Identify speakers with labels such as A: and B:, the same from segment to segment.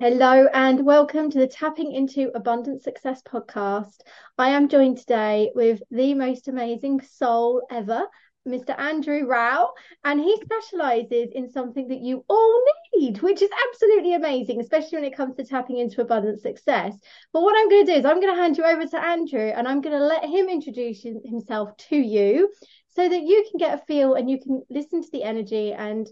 A: Hello and welcome to the Tapping into Abundant Success podcast. I am joined today with the most amazing soul ever, Mr. Andrew Rao, and he specializes in something that you all need, which is absolutely amazing, especially when it comes to tapping into abundant success. But what I'm going to do is I'm going to hand you over to Andrew and I'm going to let him introduce himself to you so that you can get a feel and you can listen to the energy and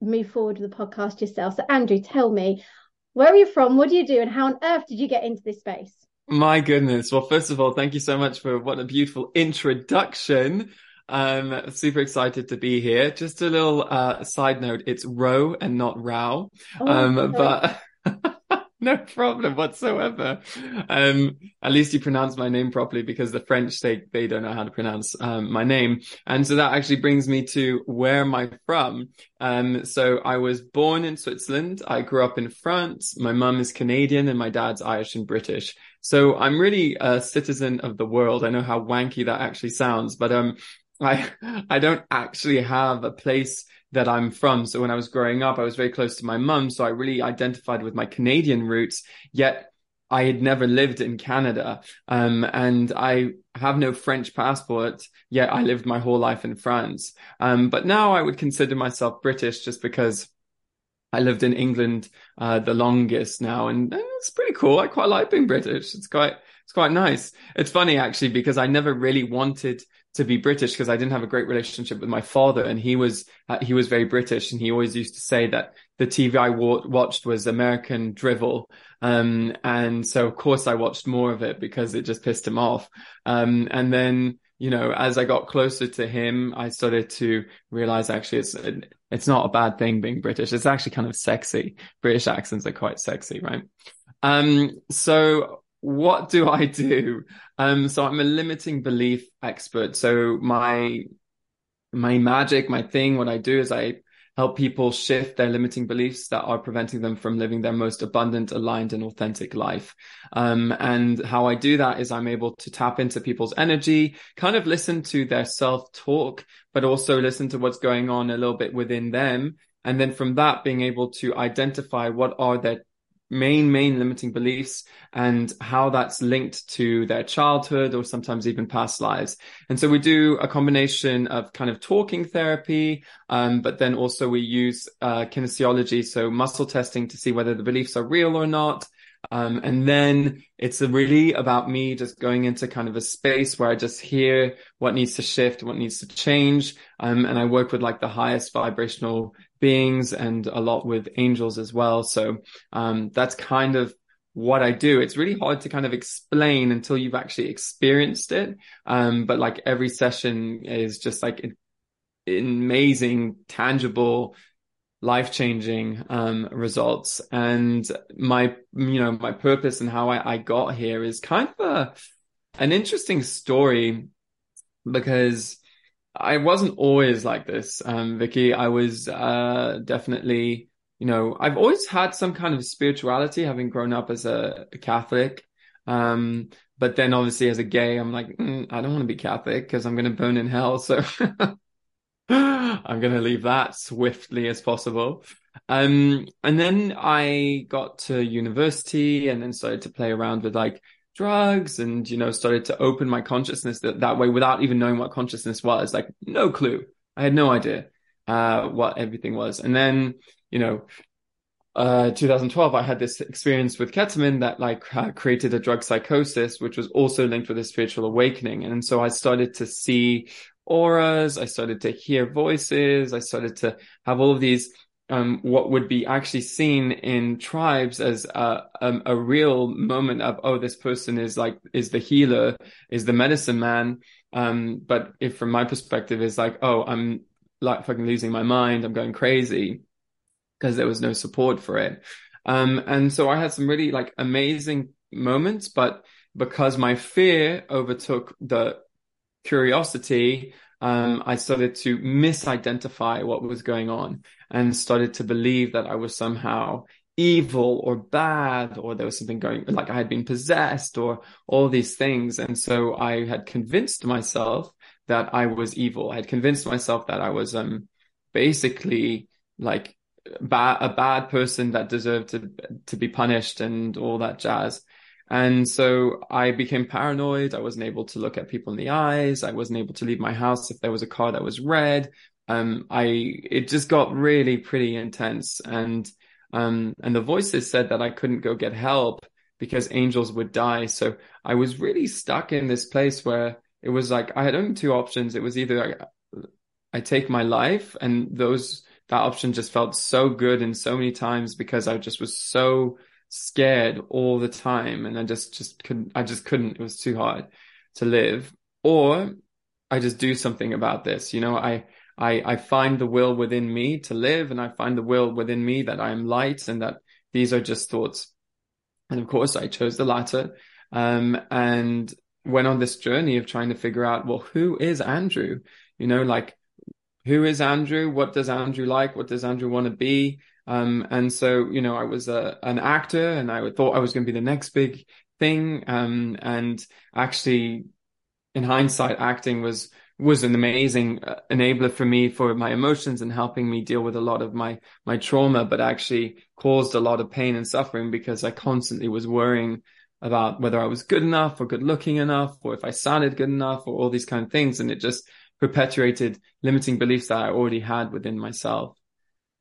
A: move forward with the podcast yourself. So, Andrew, tell me, where are you from? What do you do? And how on earth did you get into this space?
B: My goodness. Well, first of all, thank you so much for what a beautiful introduction. I'm super excited to be here. Just a little uh, side note: it's Row and not Row. Oh, um, but no problem whatsoever. Um, at least you pronounce my name properly because the French they they don't know how to pronounce um, my name, and so that actually brings me to where am I from? Um, so I was born in Switzerland. I grew up in France. My mum is Canadian and my dad's Irish and British. So I'm really a citizen of the world. I know how wanky that actually sounds, but um, I I don't actually have a place that I'm from. So when I was growing up, I was very close to my mum. So I really identified with my Canadian roots, yet I had never lived in Canada. Um, and I have no French passport, yet I lived my whole life in France. Um, but now I would consider myself British just because I lived in England, uh, the longest now. And it's pretty cool. I quite like being British. It's quite, it's quite nice. It's funny actually, because I never really wanted to be British because I didn't have a great relationship with my father, and he was uh, he was very British, and he always used to say that the TV I wa- watched was American drivel, um, and so of course I watched more of it because it just pissed him off, um, and then you know as I got closer to him, I started to realize actually it's it's not a bad thing being British. It's actually kind of sexy. British accents are quite sexy, right? Um, so what do I do? Um, so I'm a limiting belief expert. So my my magic, my thing, what I do is I help people shift their limiting beliefs that are preventing them from living their most abundant, aligned, and authentic life. Um, and how I do that is I'm able to tap into people's energy, kind of listen to their self talk, but also listen to what's going on a little bit within them. And then from that, being able to identify what are their main main limiting beliefs and how that's linked to their childhood or sometimes even past lives. And so we do a combination of kind of talking therapy um, but then also we use uh, kinesiology so muscle testing to see whether the beliefs are real or not um, and then it's really about me just going into kind of a space where I just hear what needs to shift, what needs to change. Um, and I work with like the highest vibrational beings and a lot with angels as well. So, um, that's kind of what I do. It's really hard to kind of explain until you've actually experienced it. Um, but like every session is just like amazing, tangible life changing um, results. And my, you know, my purpose and how I, I got here is kind of a, an interesting story because I wasn't always like this, um, Vicki. I was uh, definitely, you know, I've always had some kind of spirituality, having grown up as a, a Catholic. Um, but then obviously as a gay, I'm like, mm, I don't want to be Catholic because I'm going to burn in hell. So I'm going to leave that swiftly as possible. Um, and then I got to university and then started to play around with like drugs and, you know, started to open my consciousness that, that way without even knowing what consciousness was. Like no clue. I had no idea, uh, what everything was. And then, you know, uh, 2012, I had this experience with ketamine that like uh, created a drug psychosis, which was also linked with a spiritual awakening. And so I started to see auras. I started to hear voices. I started to have all of these, um, what would be actually seen in tribes as a, a, a, real moment of, oh, this person is like, is the healer, is the medicine man. Um, but if from my perspective is like, oh, I'm like fucking losing my mind. I'm going crazy because there was no support for it. Um, and so I had some really like amazing moments, but because my fear overtook the curiosity, um, I started to misidentify what was going on and started to believe that I was somehow evil or bad or there was something going like I had been possessed or all these things. And so I had convinced myself that I was evil. I had convinced myself that I was um basically like bad, a bad person that deserved to to be punished and all that jazz. And so I became paranoid. I wasn't able to look at people in the eyes. I wasn't able to leave my house if there was a car that was red. Um, I it just got really pretty intense, and um, and the voices said that I couldn't go get help because angels would die. So I was really stuck in this place where it was like I had only two options. It was either I, I take my life, and those that option just felt so good and so many times because I just was so scared all the time and I just just couldn't I just couldn't it was too hard to live or I just do something about this you know I I I find the will within me to live and I find the will within me that I am light and that these are just thoughts and of course I chose the latter um and went on this journey of trying to figure out well who is Andrew you know like who is Andrew? What does Andrew like? What does Andrew want to be? Um, and so, you know, I was a, an actor and I thought I was going to be the next big thing. Um, and actually, in hindsight, acting was was an amazing uh, enabler for me for my emotions and helping me deal with a lot of my my trauma, but actually caused a lot of pain and suffering because I constantly was worrying about whether I was good enough or good looking enough or if I sounded good enough or all these kind of things. And it just perpetuated limiting beliefs that I already had within myself.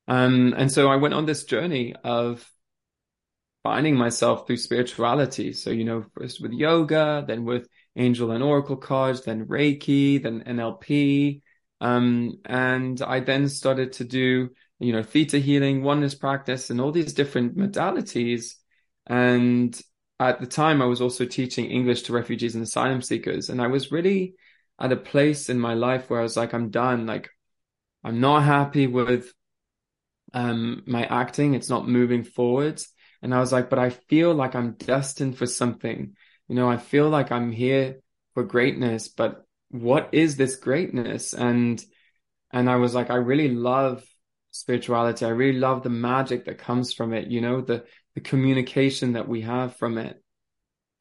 B: Um, and so I went on this journey of finding myself through spirituality. So, you know, first with yoga, then with angel and oracle cards, then Reiki, then NLP. Um, and I then started to do, you know, theta healing, oneness practice, and all these different modalities. And at the time, I was also teaching English to refugees and asylum seekers. And I was really at a place in my life where I was like, I'm done. Like, I'm not happy with um, my acting. It's not moving forward. And I was like, but I feel like I'm destined for something. You know, I feel like I'm here for greatness, but what is this greatness? And, and I was like, I really love spirituality. I really love the magic that comes from it, you know, the, the communication that we have from it.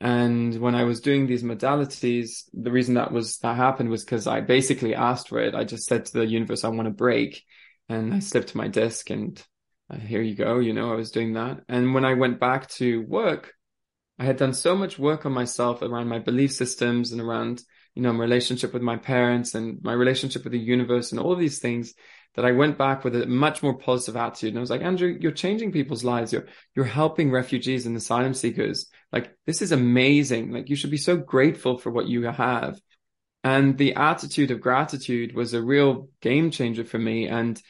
B: And when I was doing these modalities, the reason that was that happened was because I basically asked for it. I just said to the universe, I want to break. And I slipped my disc and uh, here you go. You know, I was doing that. And when I went back to work, I had done so much work on myself around my belief systems and around, you know, my relationship with my parents and my relationship with the universe and all of these things that I went back with a much more positive attitude. And I was like, Andrew, you're changing people's lives. You're, you're helping refugees and asylum seekers. Like, this is amazing. Like, you should be so grateful for what you have. And the attitude of gratitude was a real game changer for me. And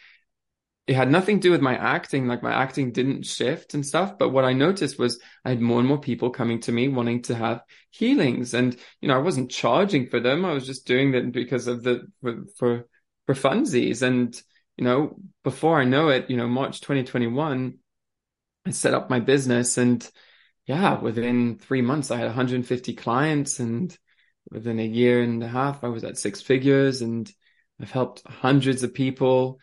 B: it had nothing to do with my acting. Like my acting didn't shift and stuff. But what I noticed was I had more and more people coming to me wanting to have healings. And, you know, I wasn't charging for them. I was just doing that because of the, for, for for funsies. And, you know, before I know it, you know, March 2021, I set up my business and yeah, within three months, I had 150 clients and within a year and a half, I was at six figures and I've helped hundreds of people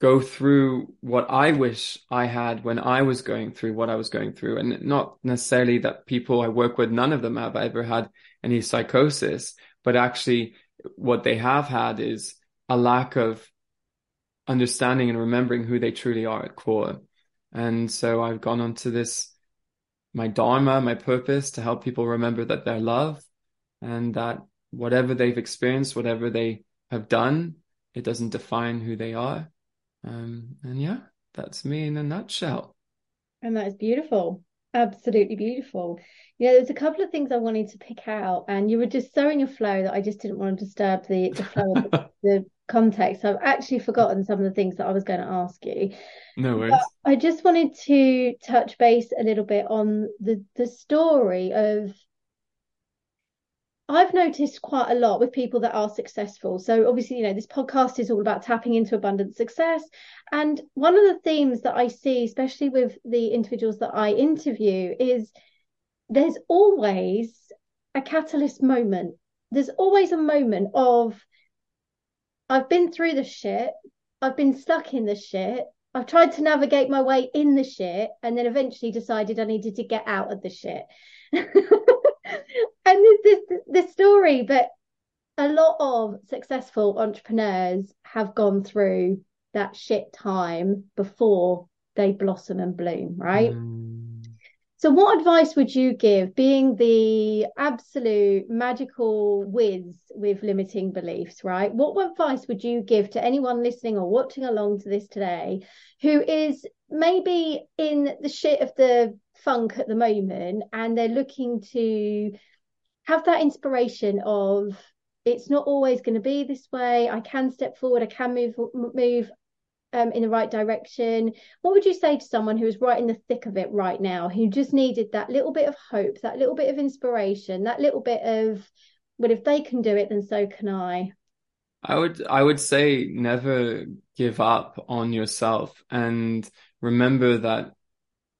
B: go through what I wish I had when I was going through what I was going through. And not necessarily that people I work with, none of them have ever had any psychosis, but actually what they have had is a lack of understanding and remembering who they truly are at core. And so I've gone on to this, my dharma, my purpose to help people remember that they're loved and that whatever they've experienced, whatever they have done, it doesn't define who they are. Um, and yeah, that's me in a nutshell.
A: And that is beautiful. Absolutely beautiful. You know, there's a couple of things I wanted to pick out, and you were just so in your flow that I just didn't want to disturb the, the flow of the, the context. I've actually forgotten some of the things that I was going to ask you.
B: No worries.
A: But I just wanted to touch base a little bit on the the story of I've noticed quite a lot with people that are successful. So obviously, you know, this podcast is all about tapping into abundant success. And one of the themes that I see, especially with the individuals that I interview, is there's always a catalyst moment. There's always a moment of I've been through the shit, I've been stuck in the shit, I've tried to navigate my way in the shit, and then eventually decided I needed to get out of the shit. and there's this this story but a lot of successful entrepreneurs have gone through that shit time before they blossom and bloom, right? Mm. So, what advice would you give, being the absolute magical whiz with limiting beliefs, right? What advice would you give to anyone listening or watching along to this today who is maybe in the shit of the funk at the moment and they're looking to have that inspiration of it's not always going to be this way. I can step forward. I can move move um, in the right direction. What would you say to someone who's right in the thick of it right now, who just needed that little bit of hope, that little bit of inspiration, that little bit of, well, if they can do it, then so can I.
B: I would I would say never give up on yourself and remember that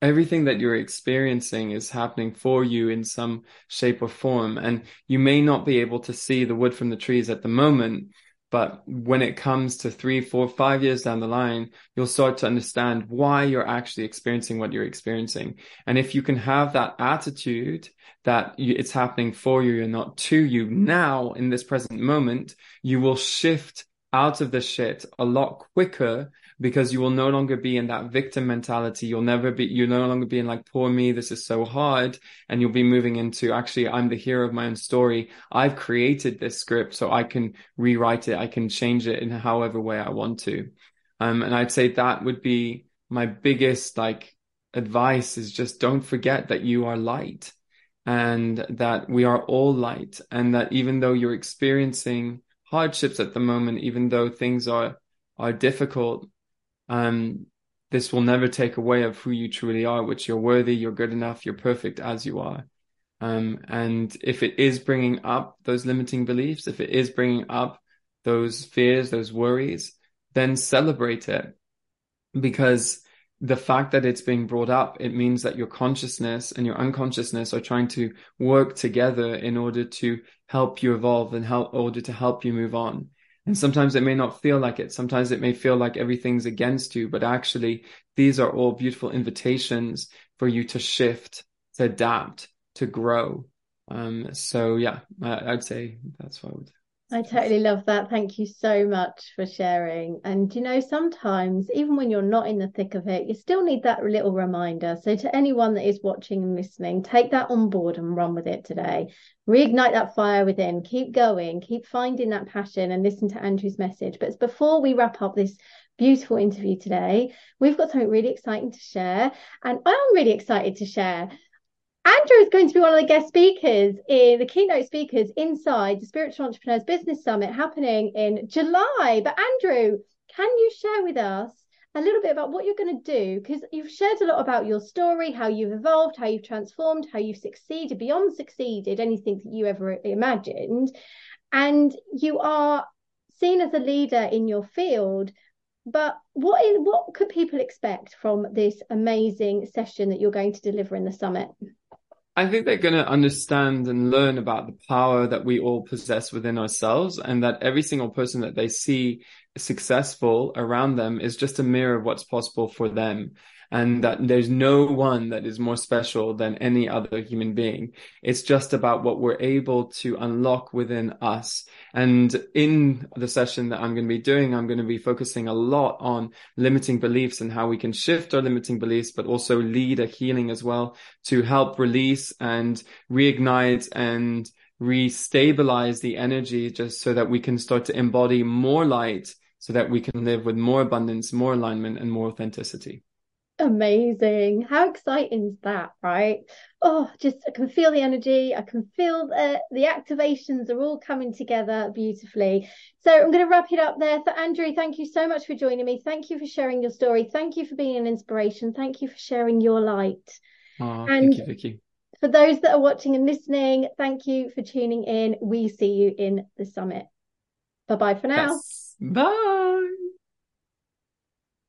B: everything that you're experiencing is happening for you in some shape or form and you may not be able to see the wood from the trees at the moment but when it comes to three, four, five years down the line, you'll start to understand why you're actually experiencing what you're experiencing. And if you can have that attitude that it's happening for you and not to you now in this present moment, you will shift out of the shit a lot quicker because you will no longer be in that victim mentality. You'll never be, you'll no longer be in like, poor me, this is so hard. And you'll be moving into actually, I'm the hero of my own story. I've created this script so I can rewrite it. I can change it in however way I want to. Um, and I'd say that would be my biggest like advice is just don't forget that you are light and that we are all light and that even though you're experiencing hardships at the moment, even though things are, are difficult, um, this will never take away of who you truly are, which you're worthy, you're good enough, you're perfect as you are. Um, and if it is bringing up those limiting beliefs, if it is bringing up those fears, those worries, then celebrate it because the fact that it's being brought up, it means that your consciousness and your unconsciousness are trying to work together in order to help you evolve and help order to help you move on. And sometimes it may not feel like it. Sometimes it may feel like everything's against you, but actually these are all beautiful invitations for you to shift, to adapt, to grow. Um, so yeah, I, would say that's what I would.
A: I totally love that. Thank you so much for sharing. And you know, sometimes even when you're not in the thick of it, you still need that little reminder. So, to anyone that is watching and listening, take that on board and run with it today. Reignite that fire within. Keep going. Keep finding that passion and listen to Andrew's message. But before we wrap up this beautiful interview today, we've got something really exciting to share. And I'm really excited to share Andrew is going to be one of the guest speakers in the keynote speakers inside the Spiritual Entrepreneurs Business Summit happening in July. But Andrew, can you share with us a little bit about what you're going to do? Because you've shared a lot about your story, how you've evolved, how you've transformed, how you've succeeded beyond succeeded, anything that you ever imagined. And you are seen as a leader in your field. But what what could people expect from this amazing session that you're going to deliver in the summit?
B: I think they're going to understand and learn about the power that we all possess within ourselves and that every single person that they see successful around them is just a mirror of what's possible for them and that there's no one that is more special than any other human being. It's just about what we're able to unlock within us. And in the session that I'm going to be doing, I'm going to be focusing a lot on limiting beliefs and how we can shift our limiting beliefs, but also lead a healing as well to help release and reignite and restabilize the energy just so that we can start to embody more light so that we can live with more abundance, more alignment, and more authenticity.
A: Amazing. How exciting is that, right? Oh, just I can feel the energy. I can feel the, the activations are all coming together beautifully. So I'm going to wrap it up there. So, Andrew, thank you so much for joining me. Thank you for sharing your story. Thank you for being an inspiration. Thank you for sharing your light.
B: Oh, and thank you, Vicki.
A: For those that are watching and listening, thank you for tuning in. We see you in the summit. Bye bye for now.
B: Yes. Bye.